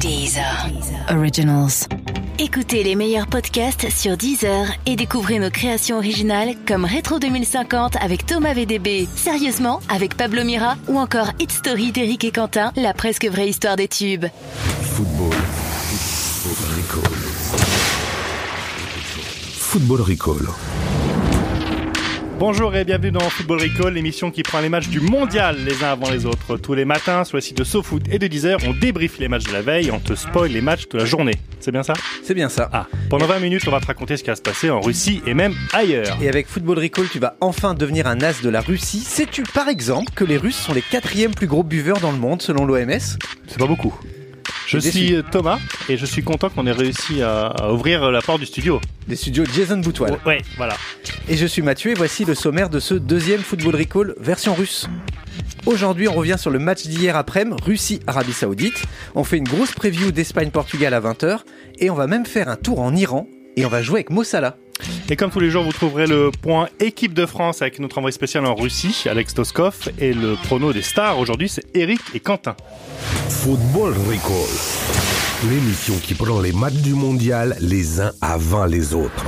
Deezer. Originals. Écoutez les meilleurs podcasts sur Deezer et découvrez nos créations originales comme Rétro 2050 avec Thomas VDB, Sérieusement avec Pablo Mira ou encore Hit Story d'Éric et Quentin, la presque vraie histoire des tubes. Football. Football Recall. Bonjour et bienvenue dans Football Recall, l'émission qui prend les matchs du mondial les uns avant les autres. Tous les matins, sur le site de SoFoot et de Deezer, on débriefe les matchs de la veille, on te spoil les matchs de la journée. C'est bien ça? C'est bien ça. Ah, pendant 20 minutes, on va te raconter ce qui va se passer en Russie et même ailleurs. Et avec Football Recall, tu vas enfin devenir un as de la Russie. Sais-tu par exemple que les Russes sont les quatrièmes plus gros buveurs dans le monde selon l'OMS C'est pas beaucoup. Je suis Thomas et je suis content qu'on ait réussi à, à ouvrir la porte du studio. Des studios Jason Boutoil. Ouais, voilà. Et je suis Mathieu et voici le sommaire de ce deuxième Football Recall version russe. Aujourd'hui, on revient sur le match d'hier après-midi, Russie-Arabie Saoudite. On fait une grosse preview d'Espagne-Portugal à 20h et on va même faire un tour en Iran et on va jouer avec Mossala. Et comme tous les jours, vous trouverez le point équipe de France avec notre envoyé spécial en Russie, Alex Toskov, et le prono des stars. Aujourd'hui, c'est Eric et Quentin. Football Recall. L'émission qui prend les matchs du mondial les uns avant les autres.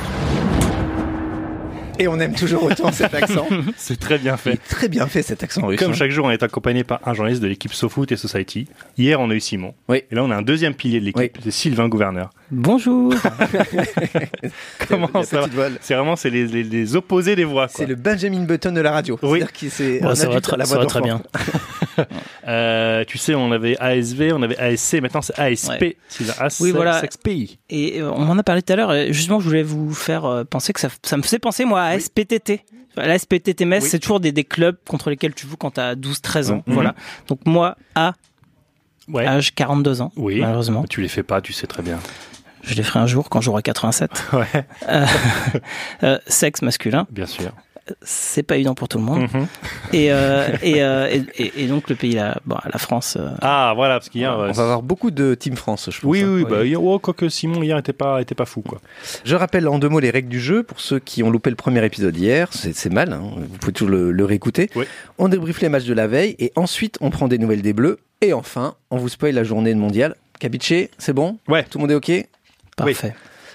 Et on aime toujours autant cet accent. C'est très bien Il fait. est très bien fait cet accent russe. Comme hein. chaque jour, on est accompagné par un journaliste de l'équipe SoFoot et Society. Hier, on a eu Simon. Oui. Et là, on a un deuxième pilier de l'équipe, Oui. c'est Sylvain Gouverneur. Bonjour. Comment ça va. C'est vraiment c'est les, les- les opposés des voix. C'est le Benjamin Button de la radio. Oui. C'est Bon, ça va la ça voix va très bien. Euh, tu sais, on avait ASV, on avait ASC, maintenant c'est ASP. Ouais. Sylvain, ASC, Oui, voilà. Et euh, on m'en a parlé tout à l'heure. Justement, je voulais vous faire euh, penser que ça, ça me faisait penser, moi, à SPTT. La SPTT Metz, Oui. c'est toujours des, des clubs contre lesquels tu joues quand tu as 12-13 ans. Mhm. Voilà. Donc moi, à Ouais. âge 42 ans, Oui. malheureusement. Tu les fais pas, tu sais très bien. Je les ferai un jour quand j'aurai 87. Ouais, Euh, euh, sexe masculin, bien sûr. C'est pas évident pour tout le monde. Mhm. Et, euh, et, euh, et, donc le pays, la, bon, la France, euh, Ah, voilà, parce qu'hier. On va avoir beaucoup de Team France, je pense. oui, hein. oui, bah, hier- oh, quoique Simon hier était pas, était pas fou, quoi. Je rappelle en deux mots les règles du jeu pour ceux qui ont loupé le premier épisode hier. C'est c'est mal, hein. vous pouvez toujours le, le réécouter. Oui. On débriefe les matchs de la veille et ensuite on prend des nouvelles des Bleus. Et enfin, on vous spoil la journée de mondial. Capiche, c'est bon? Ouais. Tout le monde est OK? Parfait.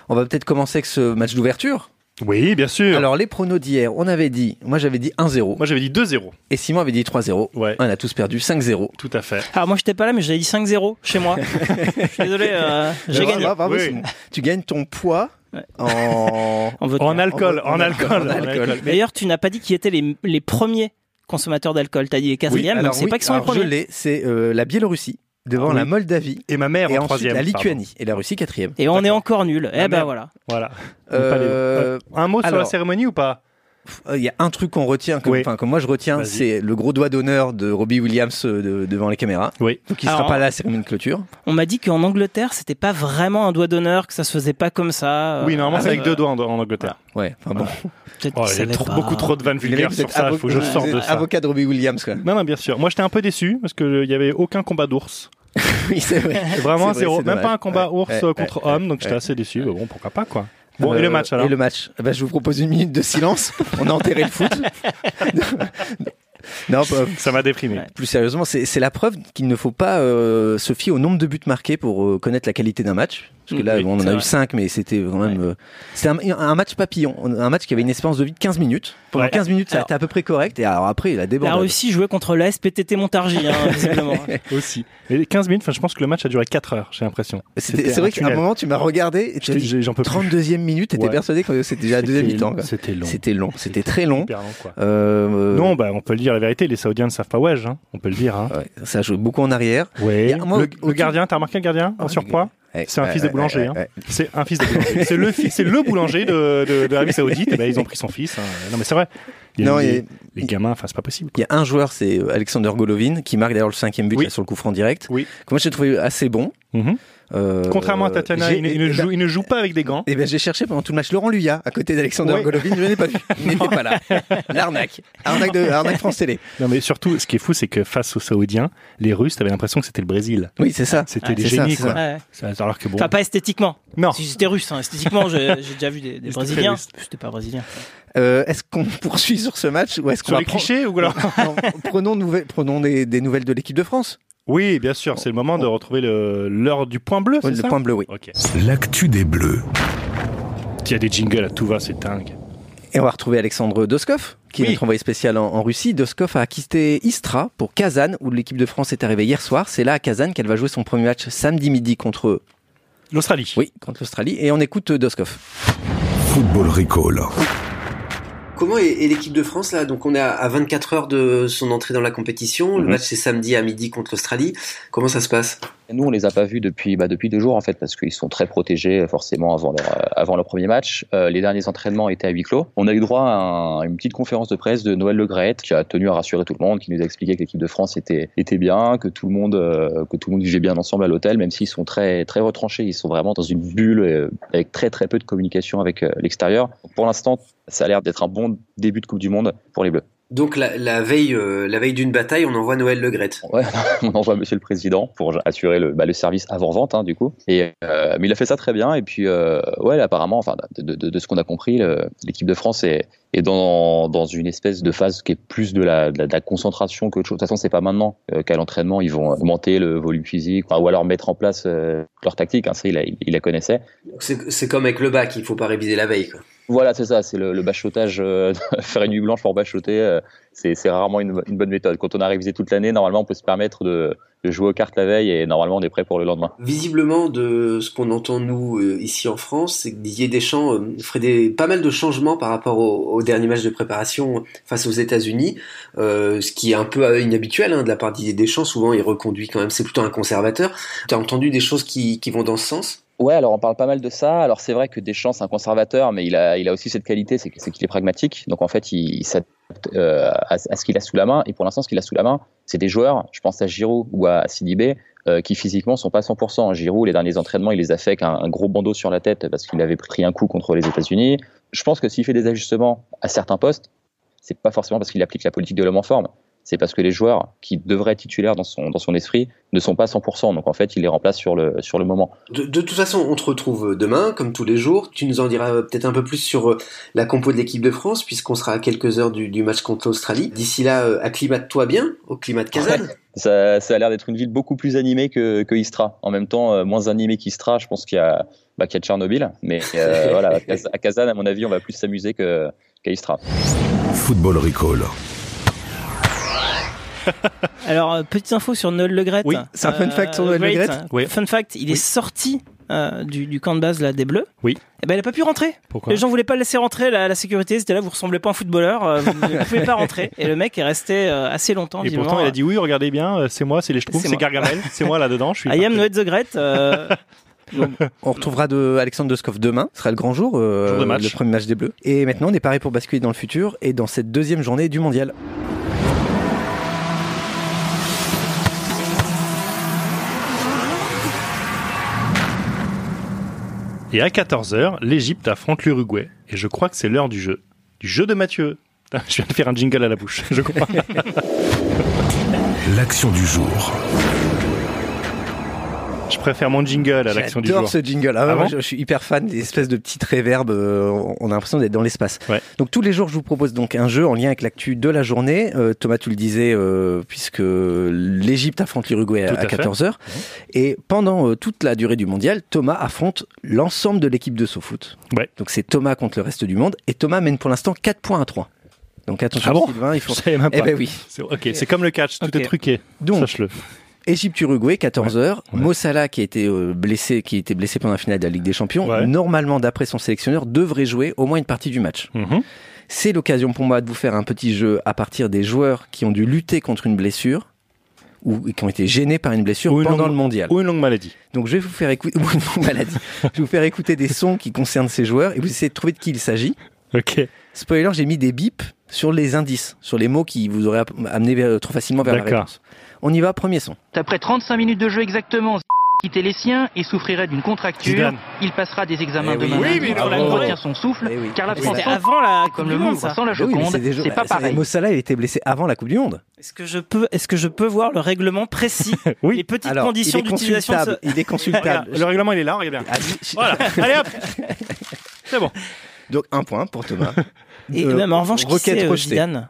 On va peut-être commencer avec ce match d'ouverture. Oui, bien sûr. Alors, les pronos d'hier, on avait dit, moi j'avais dit 1-0 Moi, j'avais dit 2-0. et Simon avait dit 3-0. Ouais, On a tous perdu 5-0. tout à fait. Alors moi j'étais pas là mais j'avais dit 5-0 chez moi. Je suis désolé, euh, j'ai gagné. bravo, Oui. Tu gagnes ton poids Ouais. en... En. En alcool, en en alcool, alcool, alcool. D'ailleurs, tu n'as pas dit qui étaient les, les premiers consommateurs d'alcool. T'as dit les quatrièmes, Alors sait oui, pas qui sont les alors je premiers. l'ai, c'est euh, la Biélorussie devant Ah oui. la Moldavie Et ma mère et en ensuite troisième. la pardon. Lituanie et la Russie quatrième. Et on est encore nuls. Eh ben voilà. Voilà. Euh, les- Un mot sur la cérémonie ou pas? Il y a un truc qu'on retient, que, Oui. enfin que moi je retiens, c'est le gros doigt d'honneur de Robbie Williams euh, de- devant les caméras. Oui. Donc il sera Alors- pas là à la cérémonie de clôture. On m'a dit qu'en Angleterre, c'était pas vraiment un doigt d'honneur, que ça se faisait pas comme ça. Oui, normalement, c'est Euh, avec deux doigts en, en Angleterre. Ouais, enfin bon. Peut-être Oh, qu'ils il y a savaient trop- pas. beaucoup trop de vannes vulgaires sur ça. Il avo- faut que je sorte de ça. Avocat de Robbie Williams, quoi. Non, non, bien sûr. Moi, j'étais un peu déçu parce qu'il y avait aucun combat d'ours. oui, c'est vrai. Vraiment C'est vrai, zéro. c'est Même dommage. pas un combat Ouais, ours ouais, euh, contre ouais, homme, donc j'étais ouais. assez déçu. Mais bon, pourquoi pas, quoi. Bon, Euh, et le match alors Et le match. Eh ben, je vous propose une minute de silence. On a enterré le foot. non, Ça m'a déprimé. Plus sérieusement, c'est c'est la preuve qu'il ne faut pas euh, se fier au nombre de buts marqués pour euh, connaître la qualité d'un match. Parce que là, Oui, bon, on en a eu vrai. 5, mais c'était quand même. euh, c'était un, un match papillon. Un match qui avait une espérance de vie de 15 minutes. Pendant Ouais. 15 minutes, ça a Alors- été à peu près correct. Et alors après, il a La débordé. Russie jouait contre la SPTT Montargis, hein, visiblement. Aussi. Et les 15 minutes, enfin, je pense que le match a duré 4 heures, j'ai l'impression. C'est vrai qu'à un moment, tu m'as regardé et tu as J'étais- dit j'ai- J'en peux plus. 32e minute, t'étais Ouais. persuadé que c'était déjà la deuxième C'était mi-temps. C'était long. C'était long, c'était très long. Hyper long, quoi. Euh, Non, bah, on peut le dire la vérité, les Saoudiens ne savent pas wedge, hein. on peut le dire. Hein. ouais, ça joue beaucoup en arrière. Ouais. A- moi, le, au- le gardien, t'as remarqué le gardien en Ah, surpoids? Ouais, C'est un ouais, fils de ouais, boulanger. hein. C'est un fils de boulanger. c'est le, c'est le boulanger de, de, de l'Arabie Saoudite. Eh ben, ils ont pris son fils. hein. Non, mais c'est vrai. Il y a Non, les, et- les gamins, enfin, c'est pas possible. Il y a un joueur, c'est Alexander Golovin, qui marque d'ailleurs le cinquième but Oui. là, sur le coup franc direct. Oui. Que moi j'ai trouvé assez bon. Mhm. Euh, Contrairement à Tatiana, il, ne- il ne eh ben- joue, il ne joue pas avec des gants. Eh ben, j'ai cherché pendant tout le match Laurent Luya à côté d'Alexander Oui. Golovin, je ne l'ai pas vu. Il n'était pas là. L'arnaque. Arnaque de, arnaque France Télé. Non, mais surtout, ce qui est fou, c'est que face aux Saoudiens, les Russes, t'avais l'impression que c'était le Brésil. Oui, c'est ça. C'était Ouais, des ça, génies, c'est quoi. ça. Ouais. Ça- Alors que bon. Enfin, pas esthétiquement. Non. Si c'était russe, hein. esthétiquement, j'ai j'ai déjà vu des, des Brésiliens. C'était pas brésilien. Euh, est-ce qu'on poursuit sur ce match ou est-ce qu'on va les prendre- clichés ou alors Non, prenons, nouvelle- prenons des, des nouvelles de l'équipe de France. Oui, bien sûr, c'est le moment de retrouver le- l'heure du point bleu, c'est Le ça point bleu, oui. Ok. L'actu des Bleus. Il y a des jingles à tout va, c'est dingue. Et on va retrouver Alexandre Doskov, qui Oui. est notre envoyé spécial en, en Russie. Doskov a quitté Istra pour Kazan, où l'équipe de France est arrivée hier soir. C'est là à Kazan qu'elle va jouer son premier match samedi midi contre, L'Australie. oui, contre l'Australie. Et on écoute euh, Doskov. Football Recall. Comment est, est l'équipe de France là? Donc on est à, à 24 heures de son entrée dans la compétition. Le Mhm. match c'est samedi à midi contre l'Australie. Comment ça se passe? Nous, on les a pas vus depuis, bah, depuis deux jours en fait, parce qu'ils sont très protégés forcément avant leur, euh, avant leur premier match. Euh, les derniers entraînements étaient à huis clos. On a eu droit à un- une petite conférence de presse de Noël Le Graët qui a tenu à rassurer tout le monde, qui nous a expliqué que l'équipe de France était, était bien, que tout le monde, euh, que tout le monde vivait bien ensemble à l'hôtel, même s'ils sont très, très retranchés. Ils sont vraiment dans une bulle euh, avec très très peu de communication avec l'extérieur. Pour l'instant, ça a l'air d'être un bon début de Coupe du Monde pour les Bleus. Donc la, la veille, euh, la veille d'une bataille, on envoie Noël Le Graët. Ouais, on envoie Monsieur le Président pour assurer le, bah, le service avant vente, hein, du coup. Et euh, mais il a fait ça très bien. Et puis, euh, ouais, apparemment, enfin, de, de, de ce qu'on a compris, l'équipe de France est, est dans, dans une espèce de phase qui est plus de la, de la, de la concentration qu'autre chose. De toute façon, c'est pas maintenant qu'à l'entraînement ils vont augmenter le volume physique, enfin, ou alors mettre en place leur tactique. Hein, ça, il, la- il, il la connaissait. C'est c'est comme avec le bac, il faut pas réviser la veille. Quoi. Voilà, c'est ça, c'est le, le bachotage, euh, faire une nuit blanche pour bachoter, euh, c'est rarement une, une bonne méthode. Quand on a révisé toute l'année, normalement, on peut se permettre de, de jouer aux cartes la veille et normalement, on est prêt pour le lendemain. Visiblement, de ce qu'on entend nous euh, ici en France, c'est que Didier Deschamps euh, ferait des, pas mal de changements par rapport au, au dernier match de préparation face aux États-Unis, euh, ce qui est un peu euh, inhabituel hein, de la part de Didier Deschamps. Souvent, il reconduit quand même. C'est plutôt un conservateur. Tu as entendu des choses qui, qui vont dans ce sens? Ouais, alors on parle pas mal de ça. Alors c'est vrai que Deschamps, c'est un conservateur, mais il a, il a aussi cette qualité, c'est qu'il est pragmatique. Donc en fait, il, s'adapte euh, à, à ce qu'il a sous la main. Et pour l'instant, ce qu'il a sous la main, c'est des joueurs, je pense à Giroud ou à Sidibé, euh, qui physiquement sont pas à 100%. Giroud, les derniers entraînements, il les a fait avec un, un gros bandeau sur la tête parce qu'il avait pris un coup contre les États-Unis. Je pense que s'il fait des ajustements à certains postes, c'est pas forcément parce qu'il applique la politique de l'homme en forme. C'est parce que les joueurs qui devraient être titulaires dans son, dans son esprit ne sont pas à 100%. Donc en fait, il les remplace sur le, sur le moment. De, de toute façon, on te retrouve demain, comme tous les jours. Tu nous en diras peut-être un peu plus sur euh, la compo de l'équipe de France, puisqu'on sera à quelques heures du, du match contre l'Australie. D'ici là, euh, acclimate-toi bien au climat de Kazan. Ça, ça a l'air d'être une ville beaucoup plus animée que, que Istra. En même temps, euh, moins animée qu'Istra, je pense qu'il y a, bah, qu'il y a Tchernobyl. Mais euh, voilà, à Kaz- à Kazan, à mon avis, on va plus s'amuser que, qu'à Istra. Football Recall. Alors, euh, petite info sur Noël Le Graët. Oui, c'est un fun fact sur Noël Le Graët. Graët Oui. Fun fact, il est sorti euh, du, du camp de base là, des Bleus. Oui. Et ben, il a pas pu rentrer. Pourquoi Les gens voulaient pas le laisser rentrer, la, la sécurité, c'était là, vous ressemblez pas à un footballeur, euh, vous ne pouvez pas rentrer. Et le mec est resté euh, assez longtemps, Et pourtant, il a dit oui, regardez bien, euh, c'est moi, c'est les Schtroumpfs, C'est. Gargamel, c'est moi là-dedans, je suis. I am. Noël The Great. euh, On retrouvera de Alexandre Doskov demain. Ce sera le grand jour, euh, Jour de match. le premier match des Bleus. Et maintenant, on est paré pour basculer dans le futur et dans cette deuxième journée du mondial. Et à 14h, l'Égypte affronte l'Uruguay. Et je crois que c'est l'heure du jeu. Du jeu de Mathieu. Je viens de faire un jingle à la bouche, je crois. L'action du jour. Je préfère mon jingle à l'action du J'adore jour. ce jingle. Ah Ah moi, je, je suis hyper fan des espèces de petites réverbes. euh, on a l'impression d'être dans l'espace. Ouais. Donc tous les jours, je vous propose donc un jeu en lien avec l'actu de la journée. Euh, Thomas, tu le disais, euh, puisque l'Égypte affronte l'Uruguay à, Tout à fait. 14h. Et pendant euh, toute la durée du mondial, Thomas affronte l'ensemble de l'équipe de SoFoot. Ouais. Donc c'est Thomas contre le reste du monde. Et Thomas mène pour l'instant 4 points à 3. Donc attention, Ah bon Sylvain, il faut... Je savais même Eh pas. ben oui. C'est- Ok, c'est comme le catch, tout est truqué. Donc, Sache-le. Égypte-Uruguay, 14h. Ouais. Mo Salah, qui a été euh, blessé, qui était blessé pendant la finale de la Ligue des Champions, Ouais. normalement, d'après son sélectionneur, devrait jouer au moins une partie du match. Mhm. C'est l'occasion pour moi de vous faire un petit jeu à partir des joueurs qui ont dû lutter contre une blessure ou qui ont été gênés par une blessure Ou une pendant longue- le mondial. Ou une longue maladie. Donc je vais vous faire écouter ou une longue maladie. je vais vous faire écouter des sons qui concernent ces joueurs et vous essayez de trouver de qui il s'agit. Ok. Spoiler, j'ai mis des bips sur les indices, sur les mots qui vous auraient amené vers- trop facilement vers la D'accord. réponse. On y va, premier son. Après 35 minutes de jeu exactement, quittait les siens et souffrirait d'une contracture. Zidane. Il passera des examens Eh oui. demain Oui, mais il courir. retient son souffle, Eh oui. car la Oui, France C'était ça- avant la comme Coupe le du Monde, sans la Joconde, c'est jeux- pas bah, pareil. Mo Salah, il a été blessé avant la Coupe du Monde. Est-ce que je peux, est-ce que je peux voir le règlement précis, Oui. les petites Alors, conditions est d'utilisation de ce... consultable. Il est consultable. Le règlement, il est là, regarde bien. Ah, Voilà, allez hop C'est bon. Donc un point pour Thomas. Et Euh, même en revanche, qui c'est, euh. Zidane?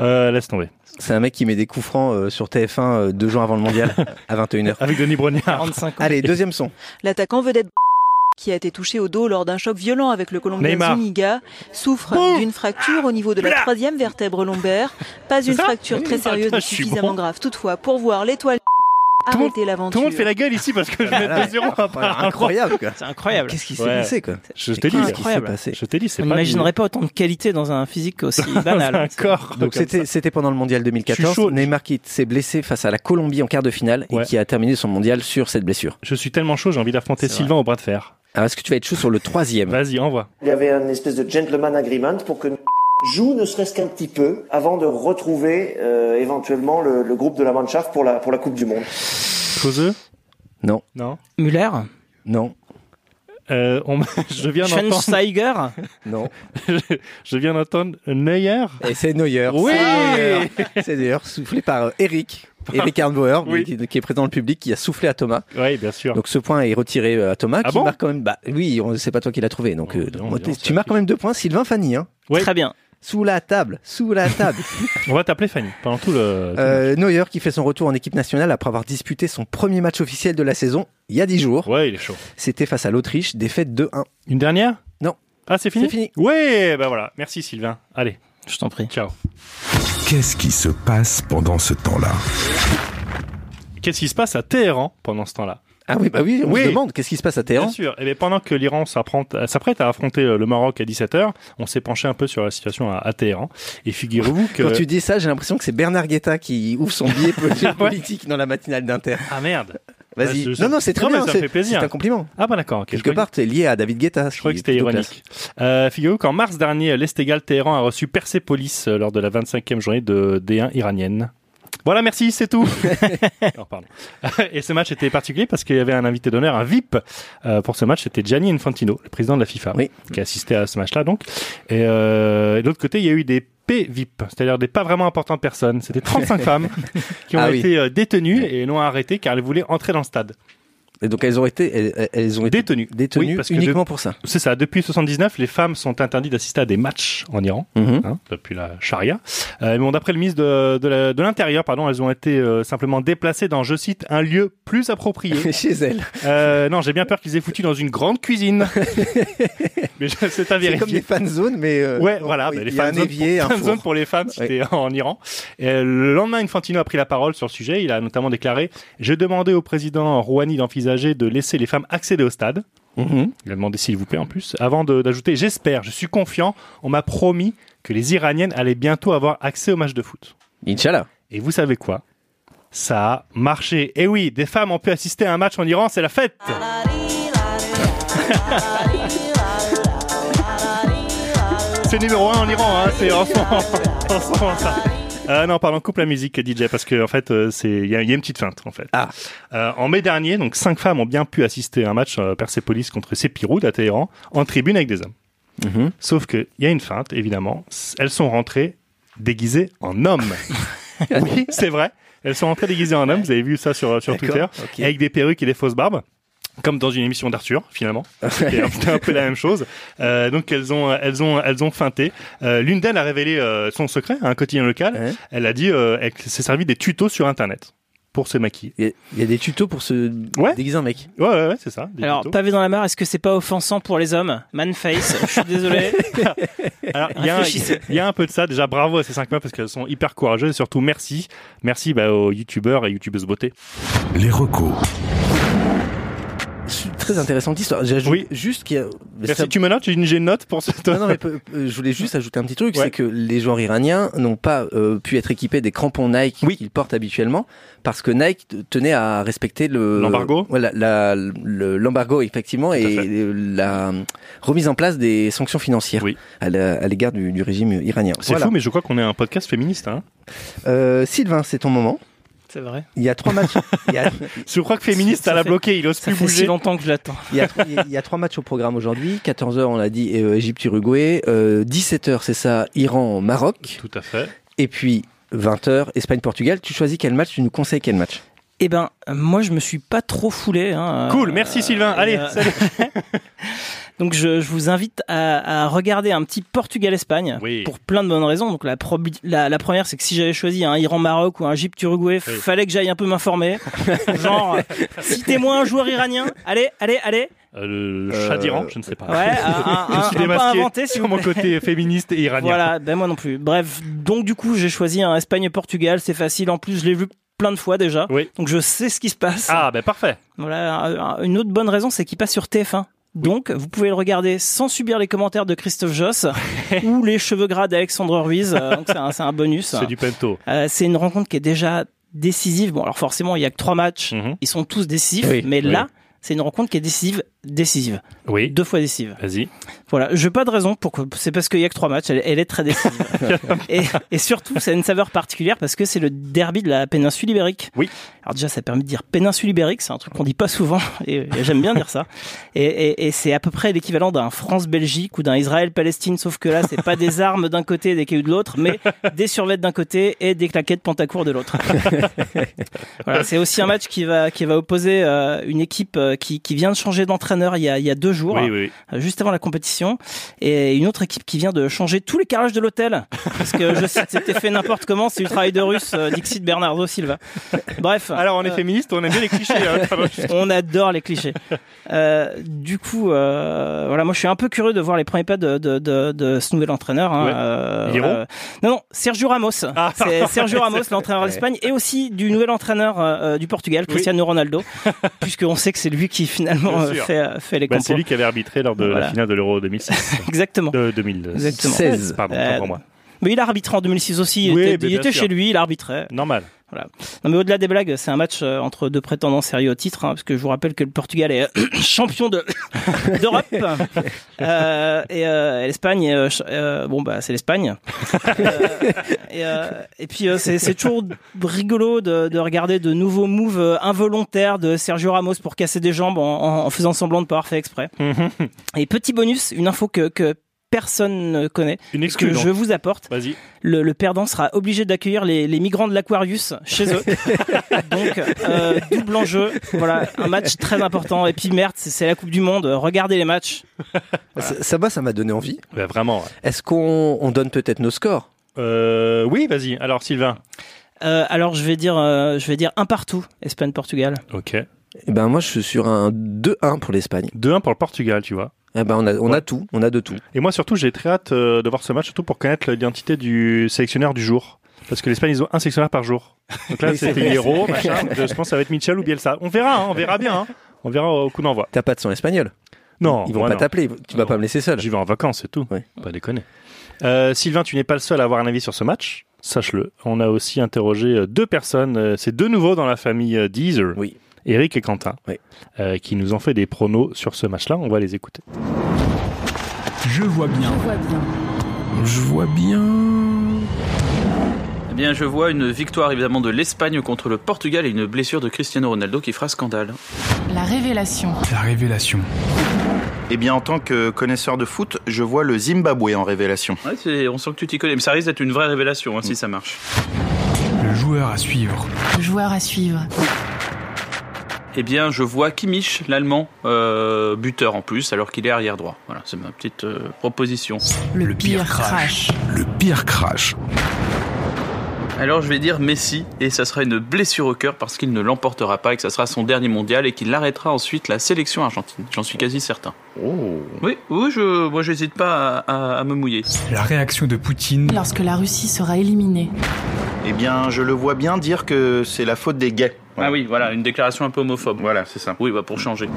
Euh, laisse tomber. C'est un mec qui met des coups francs euh, sur TF1 euh, deux jours avant le mondial à 21h. Avec Denis Brognard. 45 ans. Allez, deuxième son. L'attaquant vedette qui a été touché au dos lors d'un choc violent avec le Colombien Neymar. Zuniga souffre d'une fracture au niveau de la troisième vertèbre lombaire. Pas une fracture très sérieuse mais suffisamment grave. Toutefois, pour voir l'étoile Tout le monde- arrêter l'aventure. Tout le monde fait la gueule ici parce que je mets Voilà. 2-0 à part. Incroyable, quoi. C'est incroyable. Qu'est-ce qui s'est Ouais. passé, quoi Je t'ai dit, Qu'est-ce qui s'est Incroyable. passé je t'ai dit, c'est On pas n'imaginerait pas autant de qualité dans un physique aussi banal. un corps. Donc c'était pendant le mondial Je suis 2014. chaud. Neymar qui s'est blessé face à la Colombie en quart de finale Ouais. et qui a terminé son mondial sur cette blessure. Je suis tellement chaud, j'ai envie d'affronter Sylvain au bras de fer. Alors est-ce que tu vas être chaud sur le troisième Vas-y, envoie. Il y avait un espèce de gentleman agreement pour que joue ne serait-ce qu'un petit peu avant de retrouver euh, éventuellement le, le groupe de la Mannschaft pour la, pour la Coupe du Monde. Causeux Non, Non. Müller? Non, Euh, on... je viens d'entendre. Non. je viens d'entendre Neuer. Et c'est Neuer. Oui C'est Neuer. Soufflé par euh, Eric. Eric Arnbauer, Oui. qui, qui est présent dans le public, qui a soufflé à Thomas. Oui, bien sûr. Donc ce point est retiré euh, à Thomas, Ah qui bon? marque quand même. Bah oui, on- c'est pas toi qui l'as trouvé. Donc Oh, euh, donc, tu marques quand même deux points. Sylvain Fanny, hein. Ouais. Très bien. Sous la table, sous la table. On va t'appeler Fanny pendant tout le. Euh, Neuer qui fait son retour en équipe nationale après avoir disputé son premier match officiel de la saison il y a 10 jours. Ouais, il est chaud. C'était face à l'Autriche, défaite 2-1. Une dernière? Non. Ah, c'est fini? C'est fini. Ouais, bah voilà. Merci Sylvain. Allez, Je t'en prie. ciao. Qu'est-ce qui se passe pendant ce temps-là? Qu'est-ce qui se passe à Téhéran pendant ce temps-là? Ah oui, bah oui, on Oui. se demande qu'est-ce qui se passe à Téhéran? Bien sûr. Et bien, pendant que l'Iran s'apprend- euh, s'apprête à affronter euh, le Maroc à 17h, on s'est penché un peu sur la situation à, à Téhéran. Et figurez-vous que... Quand tu dis ça, j'ai l'impression que c'est Bernard Guetta qui ouvre son billet po- politique dans la matinale d'Inter. Ah merde Vas-y. Je- non, non, c'est très Non, bien. ça c'est- fait plaisir. C'est un compliment. Ah bah d'accord, ok. Quelque part, t'es lié à David Guetta. Je croyais que c'était ironique. Euh, Figurez-vous qu'en mars dernier, l'Estégal Téhéran a reçu Persépolis euh, lors de la 25e journée de D1 iranienne. Voilà, merci, c'est tout. Non, pardon. Et ce match était particulier parce qu'il y avait un invité d'honneur, un VIP euh, pour ce match, c'était Gianni Infantino, le président de la FIFA, Oui. qui a assisté à ce match-là. Donc, et, euh, et de l'autre côté, il y a eu des P VIP, c'est-à-dire des pas vraiment importantes personnes. C'était 35 femmes qui ont Ah été euh, détenues et non arrêtées car elles voulaient entrer dans le stade. Et donc elles ont été, elles, elles ont été Détenues. détenues Oui, parce que uniquement pour ça. C'est ça. Depuis 79, les femmes sont interdites d'assister à des matchs en Iran. Mhm. hein, depuis la charia. Euh, bon, d'après le ministre de, l'Intérieur, pardon, elles ont été euh, simplement déplacées dans, je cite, un lieu plus approprié. Chez elles. Euh, non, j'ai bien peur qu'ils aient foutu dans une grande cuisine. mais c'est à C'est comme vérifier. des fan zones, mais euh, Ouais, voilà, bah, les y a un fan zones évier, pour, un fan zones pour les femmes, c'était en Iran. Et le lendemain, Infantino a pris la parole sur le sujet. Il a notamment déclaré J'ai demandé au président Rouhani d'envisager de laisser les femmes accéder au stade. Mhm. Il a demandé s'il vous plaît en plus. Avant d'ajouter J'espère, je suis confiant. On m'a promis que les Iraniennes allaient bientôt avoir accès au match de foot. Inch'Allah. Et vous savez quoi Ça a marché. Et oui, des femmes ont pu assister à un match en Iran, c'est la fête C'est numéro un en Iran, hein, c'est en ce moment, en ce moment, ça. Euh, non, pardon, coupe la musique DJ parce que en fait, euh, c'est il y, y a une petite feinte en fait. Ah. Euh, en mai dernier, donc cinq femmes ont bien pu assister à un match euh, Persepolis contre Sepiroud à Téhéran en tribune avec des hommes. Mhm. Sauf que il y a une feinte, évidemment. Elles sont rentrées déguisées en hommes. oui, c'est vrai. Elles sont rentrées déguisées en hommes. Vous avez vu ça sur, sur Twitter. ok. Avec des perruques et des fausses barbes. Comme dans une émission d'Arthur, finalement. C'était un, peu la même chose. Euh, donc elles ont, elles ont, elles ont feinté. Euh, L'une d'elles a révélé euh, son secret à un quotidien local. Ouais. Elle a dit, euh, elle s'est servi des tutos sur Internet pour se maquiller. Il y, a- il y a des tutos pour se Ouais. déguiser en mec. Ouais, ouais, ouais, c'est ça. des Alors, tutos. pavé dans la mare, est-ce que c'est pas offensant pour les hommes? Manface, je suis désolé. Alors, il y, y a un peu de ça. Déjà, bravo à ces cinq meufs parce qu'elles sont hyper courageuses et surtout merci. Merci bah, aux youtubeurs et youtubeuses beauté. Les recos. Très intéressante histoire. J'ajoute Oui. juste qu'il y a. Merci, ça- tu me notes, j'ai une, j'ai une note pour cette. Non, non, mais peu- je voulais juste ajouter un petit truc, Ouais. c'est que les joueurs iraniens n'ont pas euh, pu être équipés des crampons Nike Oui. qu'ils portent habituellement, parce que Nike tenait à respecter le L'embargo Voilà, le- l'embargo effectivement et la remise en place des sanctions financières Oui. à l'égard du, du régime iranien. C'est Voilà. fou, mais je crois qu'on est un podcast féministe. Hein. Euh, Sylvain, c'est ton moment. C'est vrai. Il y a trois matchs. il, y a, Je crois que féministe, Ça l'a bloqué, il ose Ça plus fait si longtemps que je l'attends. il y a, il y trois matchs au programme aujourd'hui. 14h, on l'a dit, euh, Égypte-Uruguay. Euh, 17h, c'est ça, Iran-Maroc. Tout à fait. Et puis 20h, Espagne-Portugal. Tu choisis quel match Tu nous conseilles quel match? Eh ben, moi, je me suis pas trop foulé. Hein, Cool, Euh, merci Sylvain. Allez, euh, salut. Donc je, je vous invite à, à regarder un petit Portugal-Espagne Oui. pour plein de bonnes raisons. Donc la, probi- la, la première, c'est que si j'avais choisi un Iran-Maroc ou un Égypte-Uruguay, Oui. fallait que j'aille un peu m'informer. Genre, citez-moi un joueur iranien. Allez, allez, allez. Euh, le Euh, chat d'Iran, je ne sais pas. Ouais, un, un, je suis démasqué inventé, si sur mon côté féministe et iranien. Voilà, ben moi non plus. Bref, donc du coup, j'ai choisi un Espagne-Portugal. C'est facile. En plus, je l'ai vu plein de fois déjà. Oui. Donc je sais ce qui se passe. Ah, ben parfait. Voilà, un- un- une autre bonne raison, c'est qu'il passe sur TF1. Donc, vous pouvez le regarder sans subir les commentaires de Christophe Joss ou les cheveux gras d'Alexandre Ruiz. euh, donc, c'est un, bonus. C'est du pento. Euh, c'est une rencontre qui est déjà décisive. Bon, alors forcément, il y a que trois matchs. Mhm. Ils sont tous décisifs. Oui, mais oui. là, c'est une rencontre qui est décisive, décisive. Oui. Deux fois décisive. Vas-y. Voilà, je pas de raison pour que c'est parce qu'il y a que trois matchs, elle, elle est très décisive. et, et surtout, c'est une saveur particulière parce que c'est le derby de la péninsule ibérique. Oui. Alors déjà, ça permet de dire péninsule ibérique, c'est un truc qu'on dit pas souvent et, et j'aime bien dire ça. Et, et, et c'est à peu près l'équivalent d'un France-Belgique ou d'un Israël-Palestine, sauf que là, c'est pas des armes d'un côté et des cailloux de l'autre, mais des survêtes d'un côté et des claquettes Pantacourt de l'autre. voilà, c'est aussi un match qui va qui va opposer euh, une équipe euh, qui, qui vient de changer il y a, il y a deux jours Oui, oui. euh, juste avant la compétition et une autre équipe qui vient de changer tous les carrelages de l'hôtel parce que je cite c'était fait n'importe comment c'est du travail de russe euh, Dixit Bernardo Silva bref Alors, on est euh, féministe, on aime bien les clichés. hein. on adore les clichés. Euh, du coup, euh, voilà, moi je suis un peu curieux de voir les premiers pas de, de, de, de ce nouvel entraîneur. Hein, Ouais. Euh, Hiro voilà. Non, non, Sergio Ramos. Ah. C'est Sergio Ramos, l'entraîneur Ouais. d'Espagne, et aussi du nouvel entraîneur euh, du Portugal, Oui. Cristiano Ronaldo, puisqu'on sait que c'est lui qui finalement euh, sûr. Fait, euh, fait les Bah, compos. c'est lui qui avait arbitré lors de Voilà. la finale de l'Euro 2006. Exactement. de 2016. Exactement. 16. Pardon, Euh, moi. Mais il a arbitré en 2006 aussi. Il Oui, était, mais il était chez lui, il arbitrait. Normal. Non mais au-delà des blagues, c'est un match euh, entre deux prétendants sérieux au titre, hein, parce que je vous rappelle que le Portugal est euh, champion de d'Europe euh, et euh, et l'Espagne, euh, euh, bon bah c'est l'Espagne. Et, et puis euh, c'est c'est toujours rigolo de, de regarder de nouveaux moves involontaires de Sergio Ramos pour casser des jambes en, en- en faisant semblant de pas avoir fait exprès. Et petit bonus, une info que que personne ne connaît, Une que je vous apporte Vas-y. le, le perdant sera obligé d'accueillir les, les migrants de l'Aquarius chez eux. Donc, euh, double enjeu. Voilà, un match très important. Et puis, merde, c'est c'est la Coupe du Monde. Regardez les matchs. Ça, ça va, ça m'a donné envie. Bah, vraiment. ouais. Est-ce qu'on on donne peut-être nos scores? Euh, oui, vas-y. Alors, Sylvain. Euh, alors, je vais dire, euh, je vais dire un partout. Espagne-Portugal. Ok. Eh ben moi, je suis sur un 2-1 pour l'Espagne. 2-1 pour le Portugal, tu vois. Eh ben on a, on Ouais. a tout, on a de tout. Et moi, surtout, j'ai très hâte euh, de voir ce match, surtout pour connaître l'identité du sélectionneur du jour. Parce que l'Espagne, ils ont un sélectionneur par jour. Donc là, c'était. Hierro, machin. Je pense que ça va être Michel ou Bielsa. On verra, hein, on verra bien. hein. On verra au coup d'envoi. T'as pas de son espagnol Non, Ils vont pas t'appeler, tu vas Non. pas me laisser seul. J'y vais en vacances, c'est tout. Ouais. Pas déconner. Euh, Sylvain, tu n'es pas le seul à avoir un avis sur ce match. Sache-le. On a aussi interrogé euh, deux personnes. C'est deux nouveaux dans la famille Deezer. Oui. Eric et Quentin. Oui. euh, qui nous ont fait des pronos sur ce match-là. On va les écouter. Je vois bien. Je vois bien. Eh bien, je vois une victoire évidemment de l'Espagne contre le Portugal et une blessure de Cristiano Ronaldo qui fera scandale. La révélation. La révélation. Eh bien, en tant que connaisseur de foot, je vois le Zimbabwe en révélation. Ouais, c'est- on sent que tu t'y connais, mais ça risque d'être une vraie révélation hein, si ça marche. Le joueur à suivre. Le joueur à suivre. Eh bien, je vois Kimmich, l'Allemand, euh, buteur en plus, alors qu'il est arrière droit. Voilà, c'est ma petite euh, proposition. Le, pire, crash. Le pire crash. Alors je vais dire Messi, et ça sera une blessure au cœur parce qu'il ne l'emportera pas et que ça sera son dernier mondial et qu'il arrêtera ensuite la sélection argentine. J'en suis quasi certain. Oui, oui, je, moi j'hésite pas à, à- à me mouiller. La réaction de Poutine. Lorsque la Russie sera éliminée. Eh bien, je le vois bien dire que c'est la faute des gays. Ah oui, voilà, une déclaration un peu homophobe. Voilà, c'est ça. Oui, bah pour changer.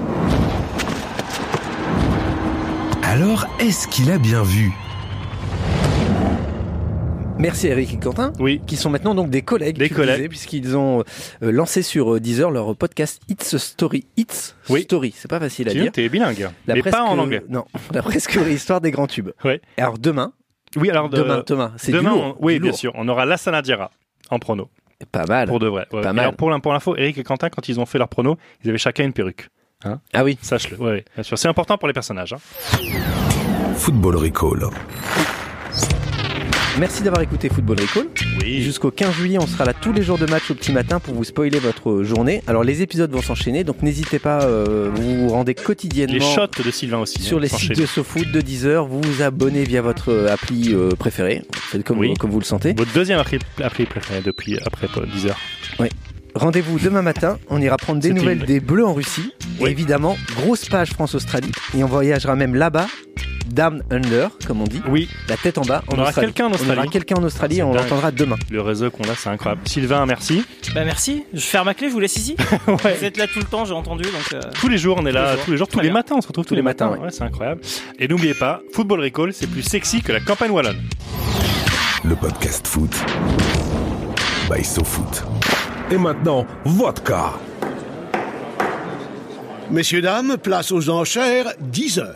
Alors, est-ce qu'il a bien vu? Merci Eric et Quentin, Oui. qui sont maintenant donc des collègues, Des collègues. puisqu'ils ont euh, lancé sur euh, Deezer leur podcast It's Story. It's Oui. Story, c'est pas facile à dire. t'es bilingue. La mais presque- pas en anglais. Non, la presque histoire des grands tubes. Ouais. Et Alors demain, Oui, alors de- demain, Thomas, c'est du demain, lourd. on- oui, du bien lourd. sûr. On aura Lassana Diarra en prono. Pas mal. Pour de vrai. ouais. Pas Et mal. Alors pour l'in- pour l'info, Eric et Quentin, quand ils ont fait leur prono, ils avaient chacun une perruque. Ah oui. Sache-le. Ouais, ouais, bien sûr. C'est important pour les personnages. hein. Football Recall. Merci d'avoir écouté Football Recall. Oui. Jusqu'au 15 juillet, on sera là tous les jours de match au petit matin pour vous spoiler votre journée. Alors les épisodes vont s'enchaîner, donc n'hésitez pas, euh, vous vous rendez quotidiennement Les shots de Sylvain aussi. sur hein, les sites de SoFoot de 10h, vous vous abonnez via votre euh, appli euh, préférée, faites comme, Oui. comme vous le sentez. Votre deuxième appli, appli préféré depuis après 10 heures. Oui. Rendez-vous demain matin, on ira prendre des nouvelles une- des Bleus en Russie. Et évidemment, grosse page France-Australie. Et on voyagera même là-bas, down under, comme on dit. Oui. La tête en bas. On aura Australie. quelqu'un en On aura Australie. quelqu'un en Australie et on l'entendra demain. Le réseau qu'on a, c'est incroyable. Sylvain, merci. Bah merci. Je ferme ma clé, je vous laisse ici. Vous êtes là tout le temps, j'ai entendu. Donc, euh, Tous les jours, on est là, jours. tous les jours, tous les matins, on se retrouve tous, les matins. Ouais, c'est incroyable. Et n'oubliez pas, Football Recall, c'est plus sexy que la campagne wallonne. Le podcast foot by SoFoot. Et maintenant, vodka. Messieurs, dames, place aux enchères, 10 heures.